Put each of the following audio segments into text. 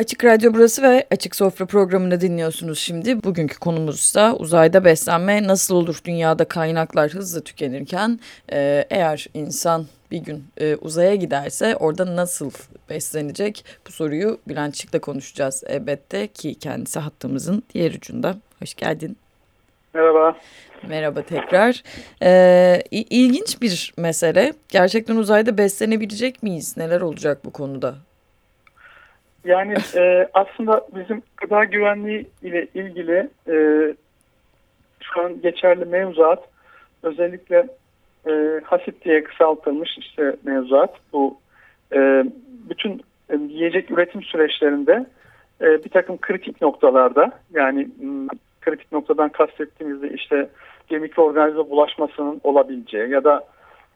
Açık Radyo burası ve Açık Sofra programını dinliyorsunuz şimdi. Bugünkü konumuz da uzayda beslenme nasıl olur dünyada kaynaklar hızlı tükenirken e, eğer insan bir gün e, uzaya giderse orada nasıl beslenecek bu soruyu Bülent Çık'la konuşacağız elbette ki kendisi hattımızın diğer ucunda. Hoş geldin. Merhaba. Merhaba tekrar. Ee, ilginç bir mesele. Gerçekten uzayda beslenebilecek miyiz? Neler olacak bu konuda? Yani e, aslında bizim gıda güvenliği ile ilgili e, şu an geçerli mevzuat özellikle e, HASİP diye kısaltılmış işte mevzuat. Bu e, bütün e, yiyecek üretim süreçlerinde e, bir takım kritik noktalarda yani kritik noktadan kastettiğimizde işte bir mikroorganizma bulaşmasının olabileceği ya da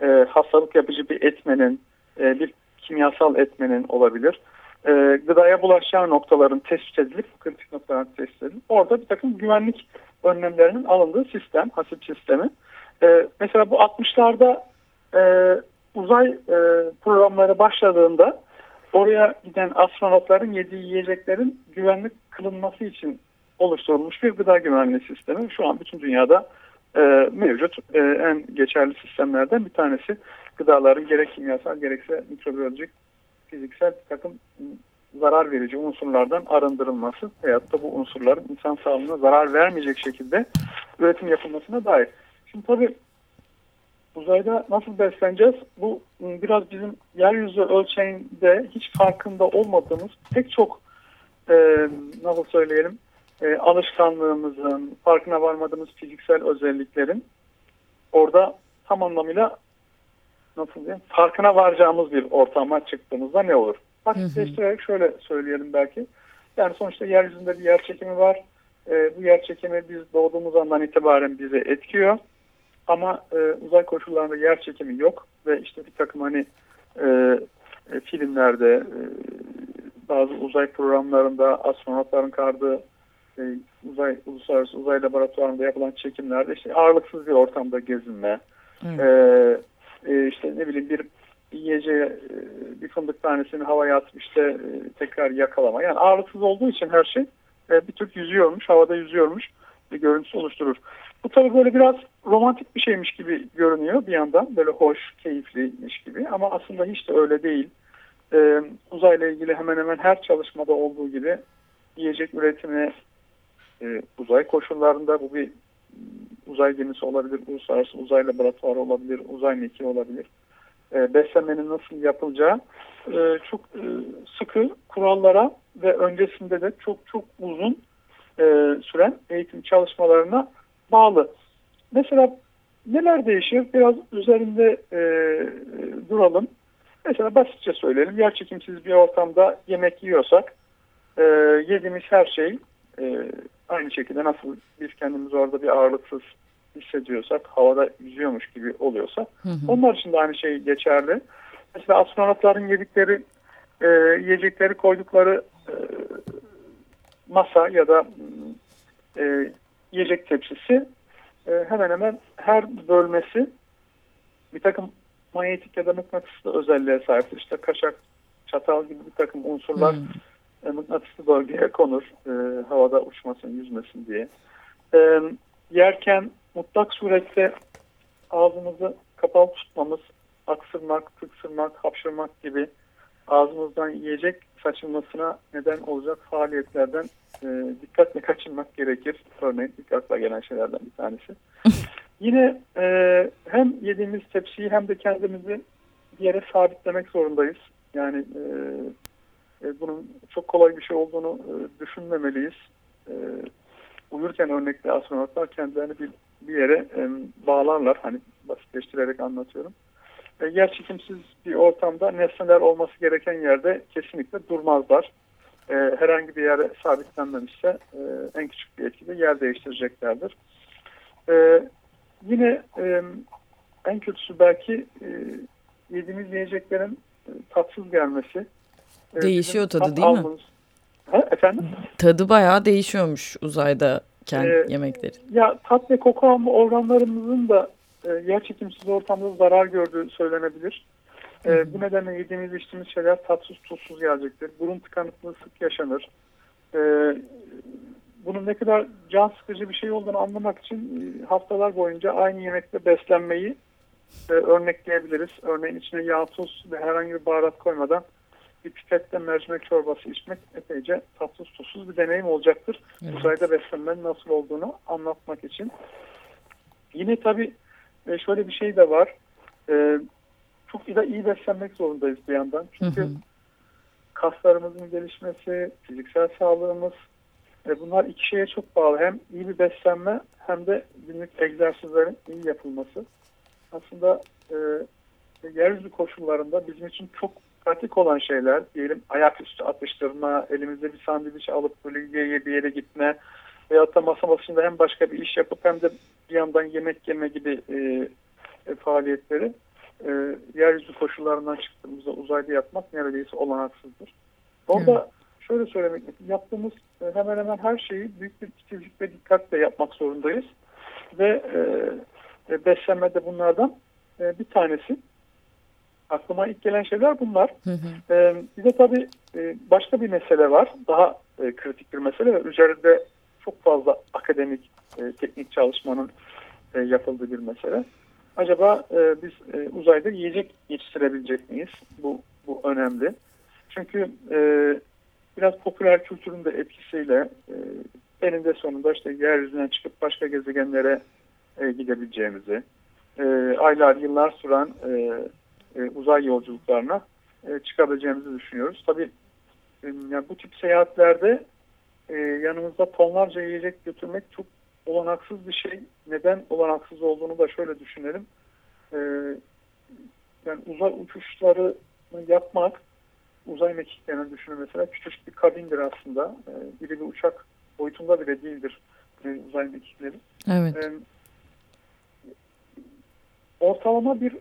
e, hastalık yapıcı bir etmenin, e, bir kimyasal etmenin olabilir. E, gıdaya bulaşacağı noktaların tespit edilip, kritik noktaların tespit edilip orada bir takım güvenlik önlemlerinin alındığı sistem, hasip sistemi. E, mesela bu 60'larda e, uzay e, programları başladığında oraya giden astronotların yediği yiyeceklerin güvenlik kılınması için oluşturulmuş bir gıda güvenliği sistemi. Şu an bütün dünyada e, mevcut e, en geçerli sistemlerden bir tanesi. Gıdaların gerek kimyasal gerekse mikrobiyolojik, fiziksel bir takım zarar verici unsurlardan arındırılması veyahut da bu unsurların insan sağlığına zarar vermeyecek şekilde üretim yapılmasına dair. Şimdi tabii uzayda nasıl besleneceğiz? Bu biraz bizim yeryüzü ölçeğinde hiç farkında olmadığımız pek çok e, nasıl söyleyelim e, alışkanlığımızın, farkına varmadığımız fiziksel özelliklerin orada tam anlamıyla nasıl diyeyim farkına varacağımız bir ortama çıktığımızda ne olur? Basitleştirerek şöyle söyleyelim belki. Yani sonuçta yeryüzünde bir yer çekimi var. E, bu yer çekimi biz doğduğumuz andan itibaren bize etkiyor. Ama e, uzay koşullarında yer çekimi yok ve işte bir takım hani e, e, filmlerde e, bazı uzay programlarında astronotların kardığı e, uzay uluslararası uzay laboratuvarında yapılan çekimlerde işte ağırlıksız bir ortamda gezinme, evet. e, e, işte ne bileyim bir yiyeceğe e, bir fındık tanesini havaya atıp işte tekrar yakalama. Yani ağırlıksız olduğu için her şey e, bir tür yüzüyormuş, havada yüzüyormuş bir görüntüsü oluşturur. Bu tabii böyle biraz romantik bir şeymiş gibi görünüyor bir yandan. Böyle hoş, keyifliymiş gibi ama aslında hiç de öyle değil. Ee, uzayla ilgili hemen hemen her çalışmada olduğu gibi yiyecek üretimi e, uzay koşullarında bu bir uzay gemisi olabilir, uluslararası uzay laboratuvarı olabilir, uzay mekiği olabilir. E, beslenmenin nasıl yapılacağı e, çok e, sıkı kurallara ve öncesinde de çok çok uzun e, süren eğitim çalışmalarına bağlı. Mesela neler değişir? Biraz üzerinde e, duralım. Mesela basitçe söyleyelim. Yerçekimsiz bir ortamda yemek yiyorsak e, yediğimiz her şey e, aynı şekilde nasıl biz kendimizi orada bir ağırlıksız hissediyorsak, havada yüzüyormuş gibi oluyorsa hı hı. onlar için de aynı şey geçerli. Mesela astronotların yedikleri, e, yiyecekleri koydukları e, masa ya da e, yiyecek tepsisi e, hemen hemen her bölmesi bir takım manyetik ya da mıknatıslı özelliğe sahiptir. İşte kaşak, çatal gibi bir takım unsurlar hmm e, mıknatıslı bölgeye konur e, havada uçmasın, yüzmesin diye. E, yerken mutlak surette ağzımızı kapalı tutmamız, aksırmak, tıksırmak, hapşırmak gibi ağzımızdan yiyecek saçılmasına neden olacak faaliyetlerden e, dikkatle kaçınmak gerekir. Örneğin ilk akla gelen şeylerden bir tanesi. Yine e, hem yediğimiz tepsiyi hem de kendimizi bir yere sabitlemek zorundayız. Yani e, e, bunun çok kolay bir şey olduğunu e, düşünmemeliyiz. E, uyurken örnekli astronotlar kendilerini bir, bir yere bağlarlar. Hani basitleştirerek anlatıyorum. E, yer çekimsiz bir ortamda nesneler olması gereken yerde kesinlikle durmazlar. Herhangi bir yere sabitlenmemişse en küçük bir etkide yer değiştireceklerdir. Yine en kötüsü belki yediğimiz yiyeceklerin tatsız gelmesi Değişiyor tadı değil mi? Ha, efendim? Tadı bayağı değişiyormuş uzayda kendi ee, yemekleri. Ya tat ve koku alma organlarımızın da e, yer çekimsiz ortamda zarar gördüğü söylenebilir. E, bu nedenle yediğimiz içtiğimiz şeyler tatsız tuzsuz gelecektir. Burun tıkanıklığı sık yaşanır. E, bunun ne kadar can sıkıcı bir şey olduğunu anlamak için e, haftalar boyunca aynı yemekte beslenmeyi e, örnekleyebiliriz. Örneğin içine yağ, tuz ve herhangi bir baharat koymadan bir pipette mercimek çorbası içmek epeyce tatsız tuzsuz bir deneyim olacaktır. Evet. Uzayda beslenmenin nasıl olduğunu anlatmak için. Yine tabii e, şöyle bir şey de var. E, çok iyi, iyi beslenmek zorundayız bir yandan. Çünkü hı hı. kaslarımızın gelişmesi, fiziksel sağlığımız e, bunlar iki şeye çok bağlı. Hem iyi bir beslenme hem de günlük egzersizlerin iyi yapılması. Aslında yeryüzü koşullarında bizim için çok pratik olan şeyler diyelim ayaküstü atıştırma, elimizde bir sandviç alıp böyle bir yere gitme veyahut da masa başında hem başka bir iş yapıp hem de bir yandan yemek yeme gibi e, e, faaliyetleri e, yeryüzü koşullarından çıktığımızda uzayda yapmak neredeyse olanaksızdır. Orada evet. şöyle söylemek yaptığımız e, hemen hemen her şeyi büyük bir titizlik ve dikkatle yapmak zorundayız. Ve e, e beslenme de bunlardan e, bir tanesi. Aklıma ilk gelen şeyler bunlar. Hı hı. E, bir de tabii e, başka bir mesele var. Daha e, kritik bir mesele ve üzerinde çok fazla akademik, e, teknik çalışmanın e, yapıldığı bir mesele. Acaba e, biz e, uzayda yiyecek yetiştirebilecek miyiz? Bu, bu önemli. Çünkü e, biraz popüler kültürün de etkisiyle e, eninde sonunda işte yeryüzünden çıkıp başka gezegenlere e, gidebileceğimizi, e, aylar, yıllar süren e, e, uzay yolculuklarına e, çıkabileceğimizi düşünüyoruz. Tabii e, yani bu tip seyahatlerde e, yanımızda tonlarca yiyecek götürmek çok olanaksız bir şey. Neden olanaksız olduğunu da şöyle düşünelim. E, yani uzay uçuşları yapmak, uzay mekiklerini düşünün mesela küçük bir kabindir aslında. E, biri bir uçak boyutunda bile değildir uzay mekikleri. Evet. E, ortalama bir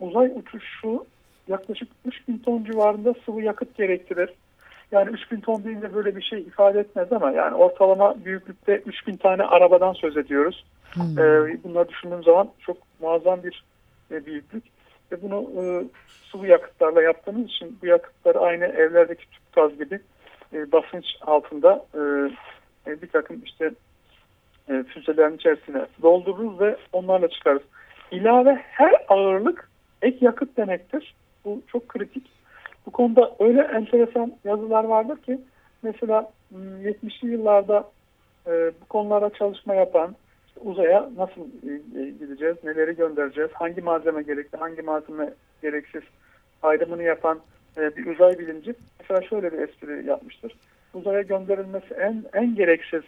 uzay uçuşu yaklaşık 3000 ton civarında sıvı yakıt gerektirir. Yani 3000 ton deyince böyle bir şey ifade etmez ama yani ortalama büyüklükte 3000 tane arabadan söz ediyoruz. Hmm. Ee, bunları düşündüğüm zaman çok muazzam bir e, büyüklük. Ve bunu e, sıvı yakıtlarla yaptığımız için bu yakıtları aynı evlerdeki tüp gaz gibi e, basınç altında e, e, bir takım işte e, füzelerin içerisine doldururuz ve onlarla çıkarız. İlave her ağırlık ek yakıt demektir. Bu çok kritik. Bu konuda öyle enteresan yazılar vardır ki mesela 70'li hmm, yıllarda e, bu konulara çalışma yapan uzaya nasıl e, e, gideceğiz, neleri göndereceğiz, hangi malzeme gerekli, hangi malzeme gereksiz ayrımını yapan bir uzay bilimci mesela şöyle bir espri yapmıştır. Uzaya gönderilmesi en en gereksiz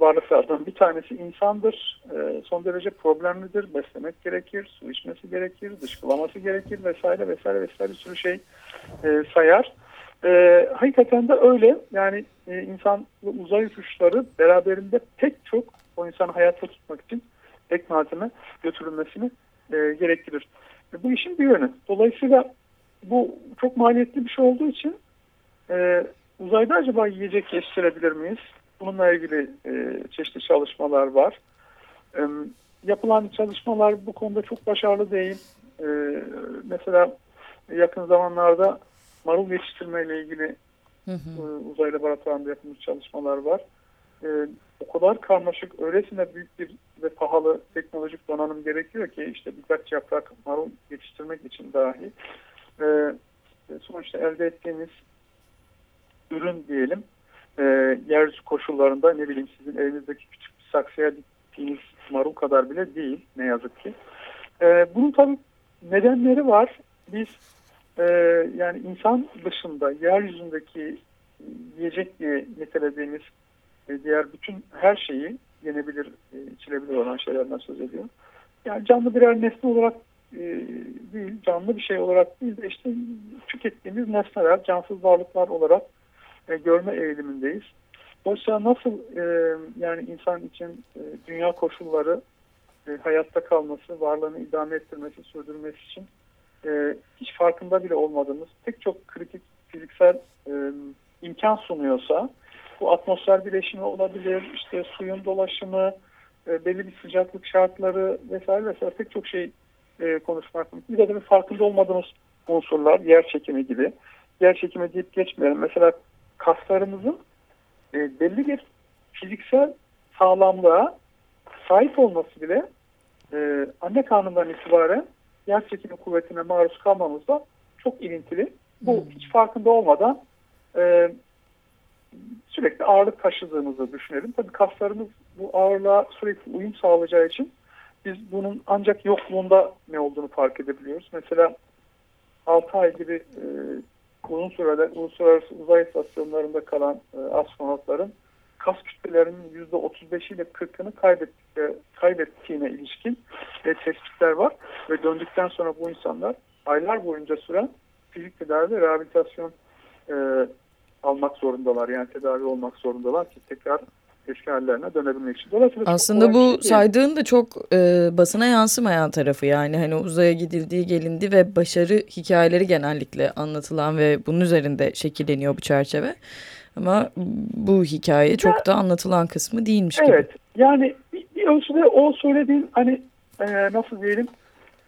varlıklardan bir tanesi insandır. E, son derece problemlidir. Beslemek gerekir, su içmesi gerekir, dışkılaması gerekir vesaire vesaire vesaire bir sürü şey e, sayar. hakikaten de öyle. Yani insan uzay uçuşları beraberinde pek çok o insanı hayatta tutmak için ek malzeme götürülmesini gerektirir. bu işin bir yönü. Dolayısıyla bu çok maliyetli bir şey olduğu için uzayda acaba yiyecek yetiştirebilir miyiz? Bununla ilgili e, çeşitli çalışmalar var. E, yapılan çalışmalar bu konuda çok başarılı değil. E, mesela yakın zamanlarda marul yetiştirme ile ilgili hı hı. E, uzay laboratuvarında yapılmış çalışmalar var. E, o kadar karmaşık, öylesine büyük bir ve pahalı teknolojik donanım gerekiyor ki işte birkaç yaprak marul yetiştirmek için dahi e, sonuçta elde ettiğimiz ürün diyelim e, yeryüzü koşullarında ne bileyim sizin evinizdeki küçük bir saksıya diktiğiniz marul kadar bile değil ne yazık ki. E, bunun tabii nedenleri var. Biz e, yani insan dışında yeryüzündeki yiyecek diye nitelediğimiz e, diğer bütün her şeyi yenebilir, e, içilebilir olan şeylerden söz ediyor. Yani canlı birer nesne olarak e, değil, canlı bir şey olarak değil de işte tükettiğimiz nesneler, cansız varlıklar olarak e, görme eğilimindeyiz. Oysa nasıl e, yani insan için e, dünya koşulları e, hayatta kalması, varlığını idame ettirmesi, sürdürmesi için e, hiç farkında bile olmadığımız pek çok kritik fiziksel e, imkan sunuyorsa bu atmosfer bileşimi olabilir, işte suyun dolaşımı, e, belli bir sıcaklık şartları vesaire vesaire pek çok şey e, konuşmak mümkün. Bir de tabii farkında olmadığımız unsurlar, yer çekimi gibi. Yer çekimi deyip geçmeyelim. Mesela kaslarımızın e, belli bir fiziksel sağlamlığa sahip olması bile e, anne karnından itibaren yer çekimi kuvvetine maruz kalmamızda çok ilintili. Bu hmm. hiç farkında olmadan e, sürekli ağırlık taşıdığımızı düşünelim. Tabii kaslarımız bu ağırlığa sürekli uyum sağlayacağı için biz bunun ancak yokluğunda ne olduğunu fark edebiliyoruz. Mesela 6 ay gibi e, uzun sürede uluslararası uzay istasyonlarında kalan e, astronotların kas kütlelerinin %35 ile 40'ını kaybettikleri, kaybettiğine ilişkin e, tespitler var. Ve döndükten sonra bu insanlar aylar boyunca süren fizik tedavi ve rehabilitasyon e, almak zorundalar. Yani tedavi olmak zorundalar ki tekrar eski hallerine dönebilmek için. Dolayısıyla Aslında bu şey saydığın da çok e, basına yansımayan tarafı yani hani uzaya gidildiği gelindi ve başarı hikayeleri genellikle anlatılan ve bunun üzerinde şekilleniyor bu çerçeve. Ama bu hikaye çok ya, da anlatılan kısmı değilmiş evet, gibi. Evet yani bir, bir ölçüde o söylediğin hani e, nasıl diyelim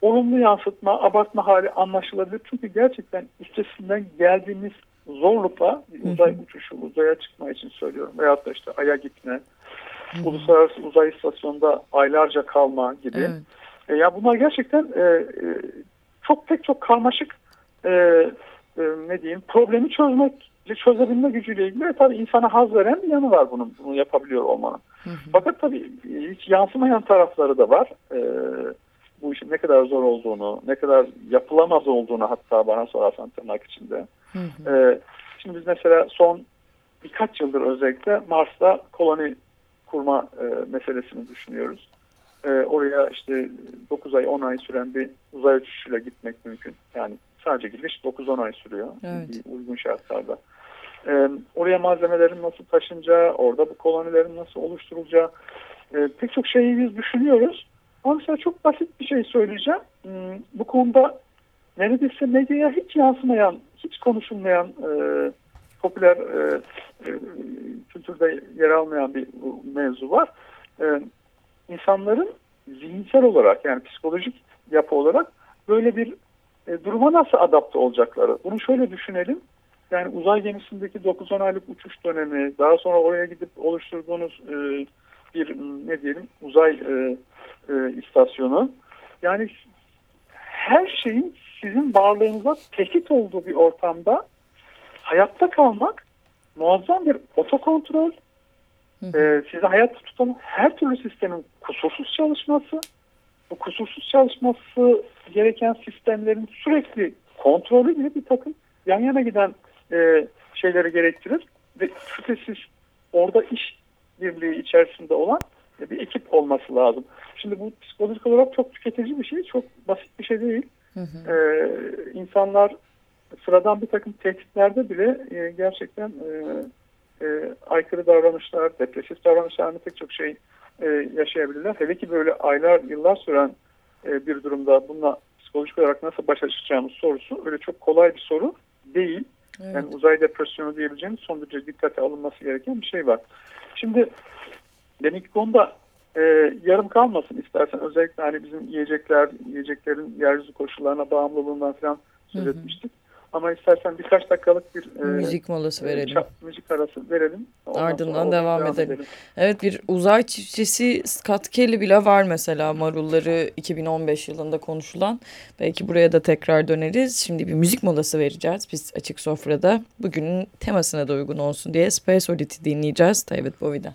olumlu yansıtma, abartma hali anlaşılabilir. Çünkü gerçekten üstesinden geldiğimiz zorlukla uzay uçuşu, uzaya çıkma için söylüyorum. Veyahut da işte Ay'a gitme, Hı-hı. uluslararası uzay istasyonunda aylarca kalma gibi. Evet. E, ya bunlar gerçekten e, e, çok pek çok karmaşık e, e, ne diyeyim problemi çözmek çözebilme gücüyle ilgili ve tabii insana haz veren bir yanı var bunun, bunu yapabiliyor olmanın. Hı hı. Fakat tabii hiç yansımayan tarafları da var. Ee, bu işin ne kadar zor olduğunu, ne kadar yapılamaz olduğunu hatta bana sorarsan tırnak içinde. Hı hı. Ee, şimdi biz mesela son birkaç yıldır özellikle Mars'ta koloni kurma e, meselesini düşünüyoruz. E, oraya işte 9 ay 10 ay süren bir uzay uçuşuyla gitmek mümkün. Yani sadece gidiş 9-10 ay sürüyor evet. uygun şartlarda. E, oraya malzemelerin nasıl taşınacağı, orada bu kolonilerin nasıl oluşturulacağı e, pek çok şeyi biz düşünüyoruz. Ama mesela çok basit bir şey söyleyeceğim. Hmm, bu konuda neredeyse medyaya hiç yansımayan, hiç konuşulmayan e, popüler e, e, kültürde yer almayan bir mevzu var. E, insanların zihinsel olarak yani psikolojik yapı olarak böyle bir e, duruma nasıl adapte olacakları. Bunu şöyle düşünelim. Yani uzay gemisindeki 9-10 aylık uçuş dönemi, daha sonra oraya gidip oluşturduğunuz e, bir ne diyelim uzay e, e, istasyonu. Yani her şeyin sizin varlığınıza tehdit olduğu bir ortamda hayatta kalmak muazzam bir otokontrol, e, sizi hayatta tutan her türlü sistemin kusursuz çalışması, bu kusursuz çalışması gereken sistemlerin sürekli kontrolü gibi bir takım yan yana giden e, şeyleri gerektirir ve şüphesiz orada iş birliği içerisinde olan bir ekip olması lazım. Şimdi bu psikolojik olarak çok tüketici bir şey, çok basit bir şey değil. Hı hı. Ee, insanlar sıradan bir takım tehditlerde bile e, gerçekten e, e, aykırı davranışlar, depresif davranışlar, pek çok şey e, yaşayabilirler. Hele ki böyle aylar, yıllar süren e, bir durumda bununla psikolojik olarak nasıl başa çıkacağımız sorusu öyle çok kolay bir soru değil. Evet. Yani uzay depresyonu diyebileceğimiz son derece dikkate alınması gereken bir şey var. Şimdi demek ki konuda e, yarım kalmasın istersen özellikle hani bizim yiyecekler, yiyeceklerin yeryüzü koşullarına bağımlılığından falan söz etmiştik. Ama istersen birkaç dakikalık bir e, müzik molası verelim. Çap, müzik arası verelim. Ondan Ardından devam, devam edelim. edelim. Evet bir uzay çiftçisi Scott Kelly bile var mesela marulları 2015 yılında konuşulan. Belki buraya da tekrar döneriz. Şimdi bir müzik molası vereceğiz biz açık sofrada. Bugünün temasına da uygun olsun diye Space Oddity dinleyeceğiz David Bowie'den.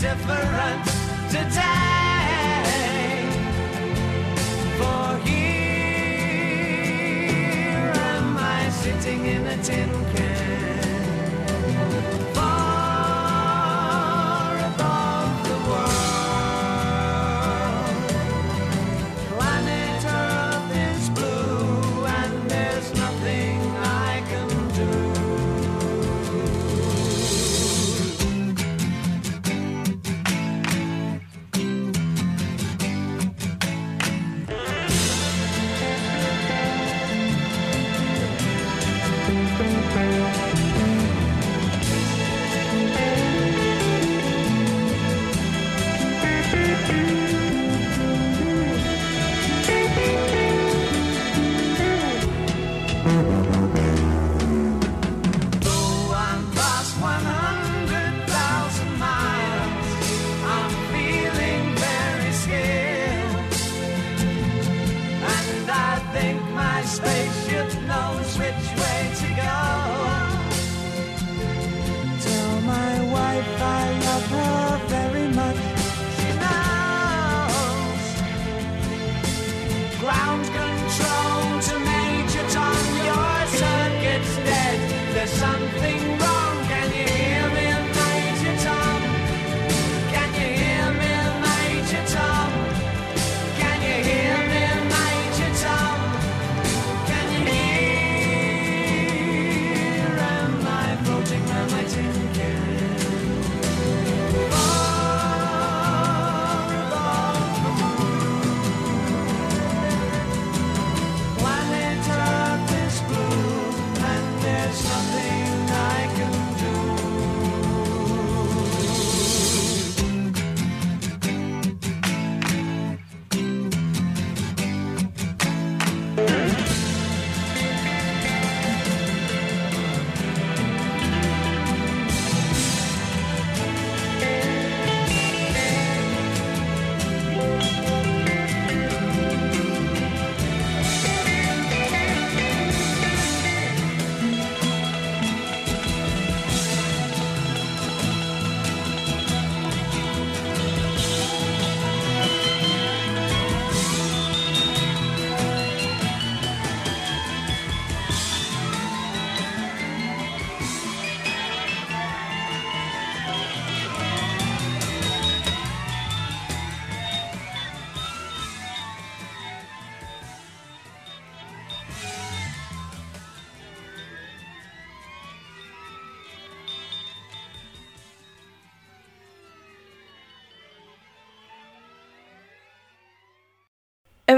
Different today. For here am I sitting in a tin can.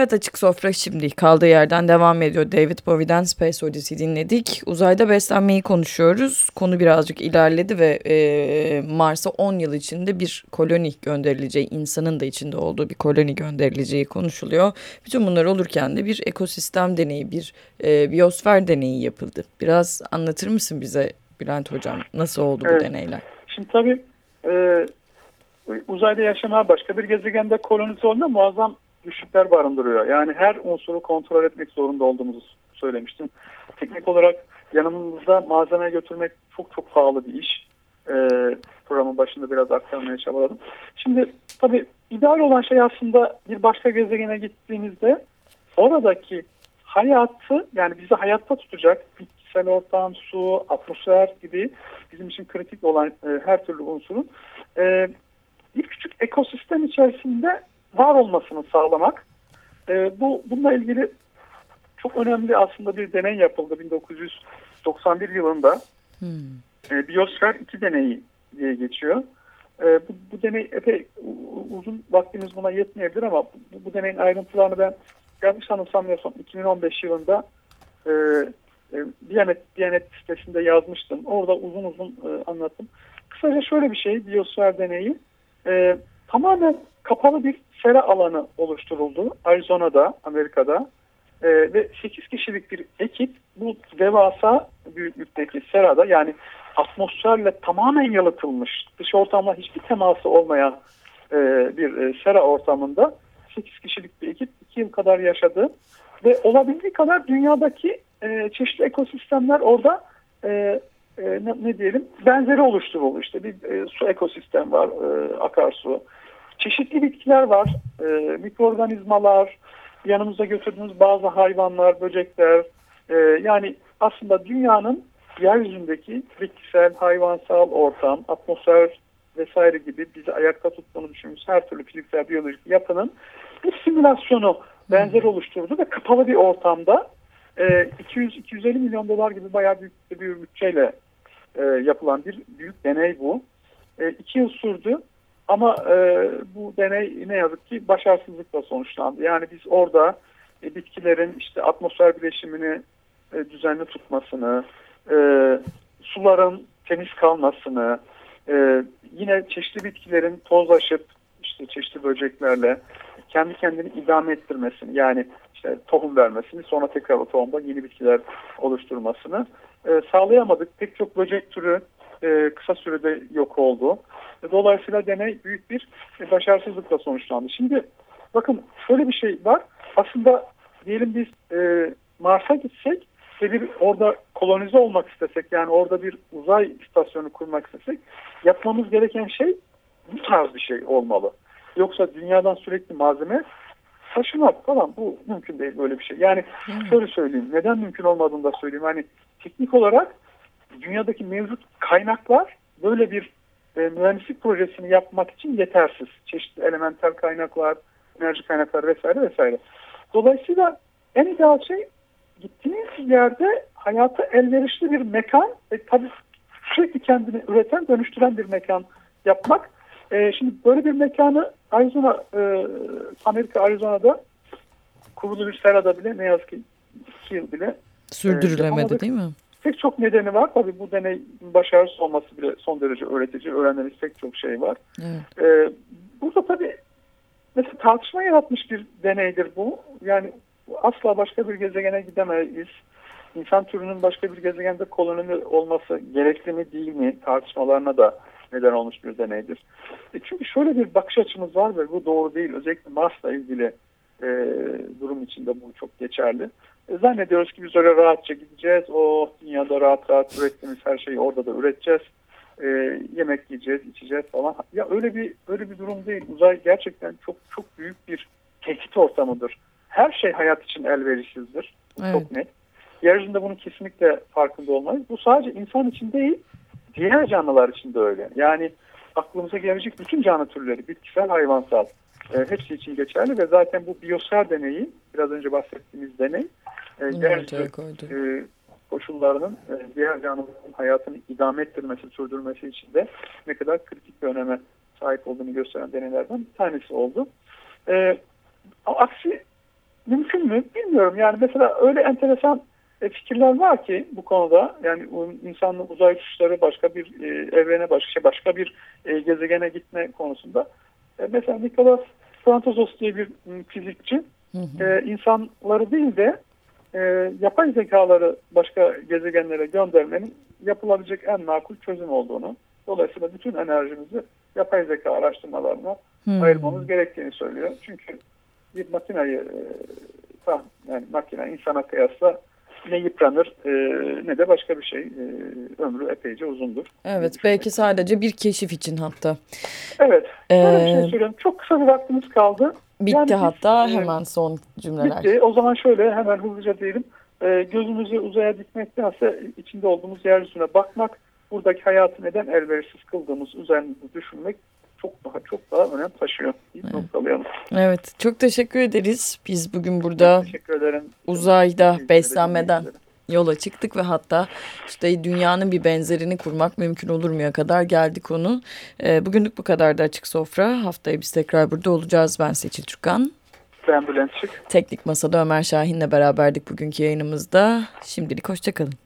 Evet Açık Sofra şimdi kaldığı yerden devam ediyor. David Bowie'den Space Odyssey dinledik. Uzayda beslenmeyi konuşuyoruz. Konu birazcık ilerledi ve e, Mars'a 10 yıl içinde bir koloni gönderileceği, insanın da içinde olduğu bir koloni gönderileceği konuşuluyor. Bütün bunlar olurken de bir ekosistem deneyi, bir e, biyosfer deneyi yapıldı. Biraz anlatır mısın bize Bülent Hocam nasıl oldu Evet. bu deneyler? Şimdi tabii e, uzayda yaşamaya başka bir gezegende kolonize olma muazzam güçlükler barındırıyor. Yani her unsuru kontrol etmek zorunda olduğumuzu söylemiştim. Teknik olarak yanımızda malzeme götürmek çok çok pahalı bir iş. E, programın başında biraz aktarmaya çabaladım. Şimdi tabii ideal olan şey aslında bir başka gezegene gittiğinizde oradaki hayatı yani bizi hayatta tutacak bitkisel ortam, su, atmosfer gibi bizim için kritik olan e, her türlü unsurun e, bir küçük ekosistem içerisinde var olmasını sağlamak. E, bu bununla ilgili çok önemli aslında bir deney yapıldı 1991 yılında. Hmm. E, Biyosfer 2 deneyi diye geçiyor. E, bu, bu deney epey uzun vaktimiz buna yetmeyebilir ama bu, bu deneyin ayrıntılarını ben yanlış anımsamıyorsam 2015 yılında e, e, Diyanet, Diyanet sitesinde yazmıştım. Orada uzun uzun e, anlattım. Kısaca şöyle bir şey biyosfer deneyi. E, tamamen kapalı bir sera alanı oluşturuldu. Arizona'da, Amerika'da. E, ve 8 kişilik bir ekip bu devasa büyüklükteki serada yani atmosferle tamamen yalıtılmış, dış ortamla hiçbir teması olmayan e, bir e, sera ortamında 8 kişilik bir ekip 2 yıl kadar yaşadı ve olabildiği kadar dünyadaki e, çeşitli ekosistemler orada e, e, ne, ne diyelim benzeri oluşturuldu. İşte bir e, su ekosistem var, e, akarsu. Çeşitli bitkiler var, e, mikroorganizmalar, yanımıza götürdüğümüz bazı hayvanlar, böcekler. E, yani aslında dünyanın yeryüzündeki bitkisel, hayvansal ortam, atmosfer vesaire gibi bizi ayakta tuttuğunu düşündüğümüz her türlü fiziksel, biyolojik yapının bir simülasyonu benzer oluşturdu ve kapalı bir ortamda e, 200-250 milyon dolar gibi bayağı büyük bir bütçeyle e, yapılan bir büyük deney bu. E, iki yıl sürdü ama e, bu deney ne yazık ki başarısızlıkla sonuçlandı. Yani biz orada e, bitkilerin işte atmosfer bileşimini e, düzenli tutmasını, e, suların temiz kalmasını, e, yine çeşitli bitkilerin tozlaşıp işte çeşitli böceklerle kendi kendini idame ettirmesini yani işte tohum vermesini sonra tekrar o tohumda yeni bitkiler oluşturmasını e, sağlayamadık. Pek çok böcek türü e, kısa sürede yok oldu. Dolayısıyla deney büyük bir e, başarısızlıkla sonuçlandı. Şimdi bakın şöyle bir şey var. Aslında diyelim biz e, Mars'a gitsek ve bir orada kolonize olmak istesek yani orada bir uzay istasyonu kurmak istesek yapmamız gereken şey bu tarz bir şey olmalı. Yoksa dünyadan sürekli malzeme taşımak falan bu mümkün değil böyle bir şey. Yani şöyle söyleyeyim neden mümkün olmadığını da söyleyeyim. Hani teknik olarak dünyadaki mevcut kaynaklar böyle bir e, mühendislik projesini yapmak için yetersiz. Çeşitli elementel kaynaklar, enerji kaynakları vesaire vesaire. Dolayısıyla en ideal şey gittiğiniz yerde hayata elverişli bir mekan ve tabii sürekli kendini üreten, dönüştüren bir mekan yapmak. E, şimdi böyle bir mekanı Arizona, e, Amerika Arizona'da kurulu bir serada bile ne yazık ki iki yıl bile Sürdürülemedi yapamadık. değil mi? Pek çok nedeni var. Tabii bu deney başarısız olması bile son derece öğretici. Öğrendiğimiz pek çok şey var. Evet. Ee, burada tabii mesela tartışma yaratmış bir deneydir bu. Yani asla başka bir gezegene gidemeyiz. İnsan türünün başka bir gezegende koloni olması gerekli mi değil mi tartışmalarına da neden olmuş bir deneydir. E çünkü şöyle bir bakış açımız var ve bu doğru değil. Özellikle Mars'la ilgili e, durum içinde bu çok geçerli. E, zannediyoruz ki biz öyle rahatça gideceğiz. O dünyada rahat rahat ürettiğimiz her şeyi orada da üreteceğiz. E, yemek yiyeceğiz, içeceğiz falan. Ya öyle bir öyle bir durum değil. Uzay gerçekten çok çok büyük bir tehdit ortamıdır. Her şey hayat için elverişsizdir. Bu Evet. Çok net. Yeryüzünde bunun kesinlikle farkında olmayız. Bu sadece insan için değil, diğer canlılar için de öyle. Yani aklımıza gelecek bütün canlı türleri, bitkisel, hayvansal, e, hepsi için geçerli ve zaten bu biyosfer deneyi, biraz önce bahsettiğimiz deney, e, koydu. e, koşullarının e, diğer canlıların hayatını idame ettirmesi, sürdürmesi için de ne kadar kritik bir öneme sahip olduğunu gösteren deneylerden bir tanesi oldu. E, aksi mümkün mü bilmiyorum. Yani mesela öyle enteresan e, fikirler var ki bu konuda yani insanın uzay uçuşları başka bir e, evrene başka şey, başka bir e, gezegene gitme konusunda. E, mesela Nicholas Frantozos diye bir fizikçi Hı hı. e, insanları değil de e, yapay zekaları başka gezegenlere göndermenin yapılabilecek en makul çözüm olduğunu, dolayısıyla bütün enerjimizi yapay zeka araştırmalarına Hmm. ayırmamız gerektiğini söylüyor. Çünkü bir makinayı e, tam yani makine insana kıyasla ne yıpranır e, ne de başka bir şey. E, ömrü epeyce uzundur. Evet belki sadece bir keşif için hatta. Evet. Böyle bir Ee, şey söylüyorum. Çok kısa bir vaktimiz kaldı. Bitti Yani biz, hatta e, hemen son cümleler. Bitti. O zaman şöyle hemen hızlıca diyelim. Ee, gözümüzü uzaya dikmektense içinde olduğumuz yeryüzüne bakmak, buradaki hayatı neden elverişsiz kıldığımız üzerinde düşünmek çok daha çok daha önem taşıyor. Bir Evet. noktalayalım. Evet çok teşekkür ederiz. Biz bugün burada Teşekkür ederim. uzayda beslenmeden. Yola çıktık ve hatta işte dünyanın bir benzerini kurmak mümkün olur muya kadar geldi konu. Ee, bugünlük bu kadar da Açık Sofra. Haftaya biz tekrar burada olacağız. Ben Seçil Türkan. Ben Bülent Çık. Teknik Masa'da Ömer Şahin'le beraberdik bugünkü yayınımızda. Şimdilik hoşçakalın.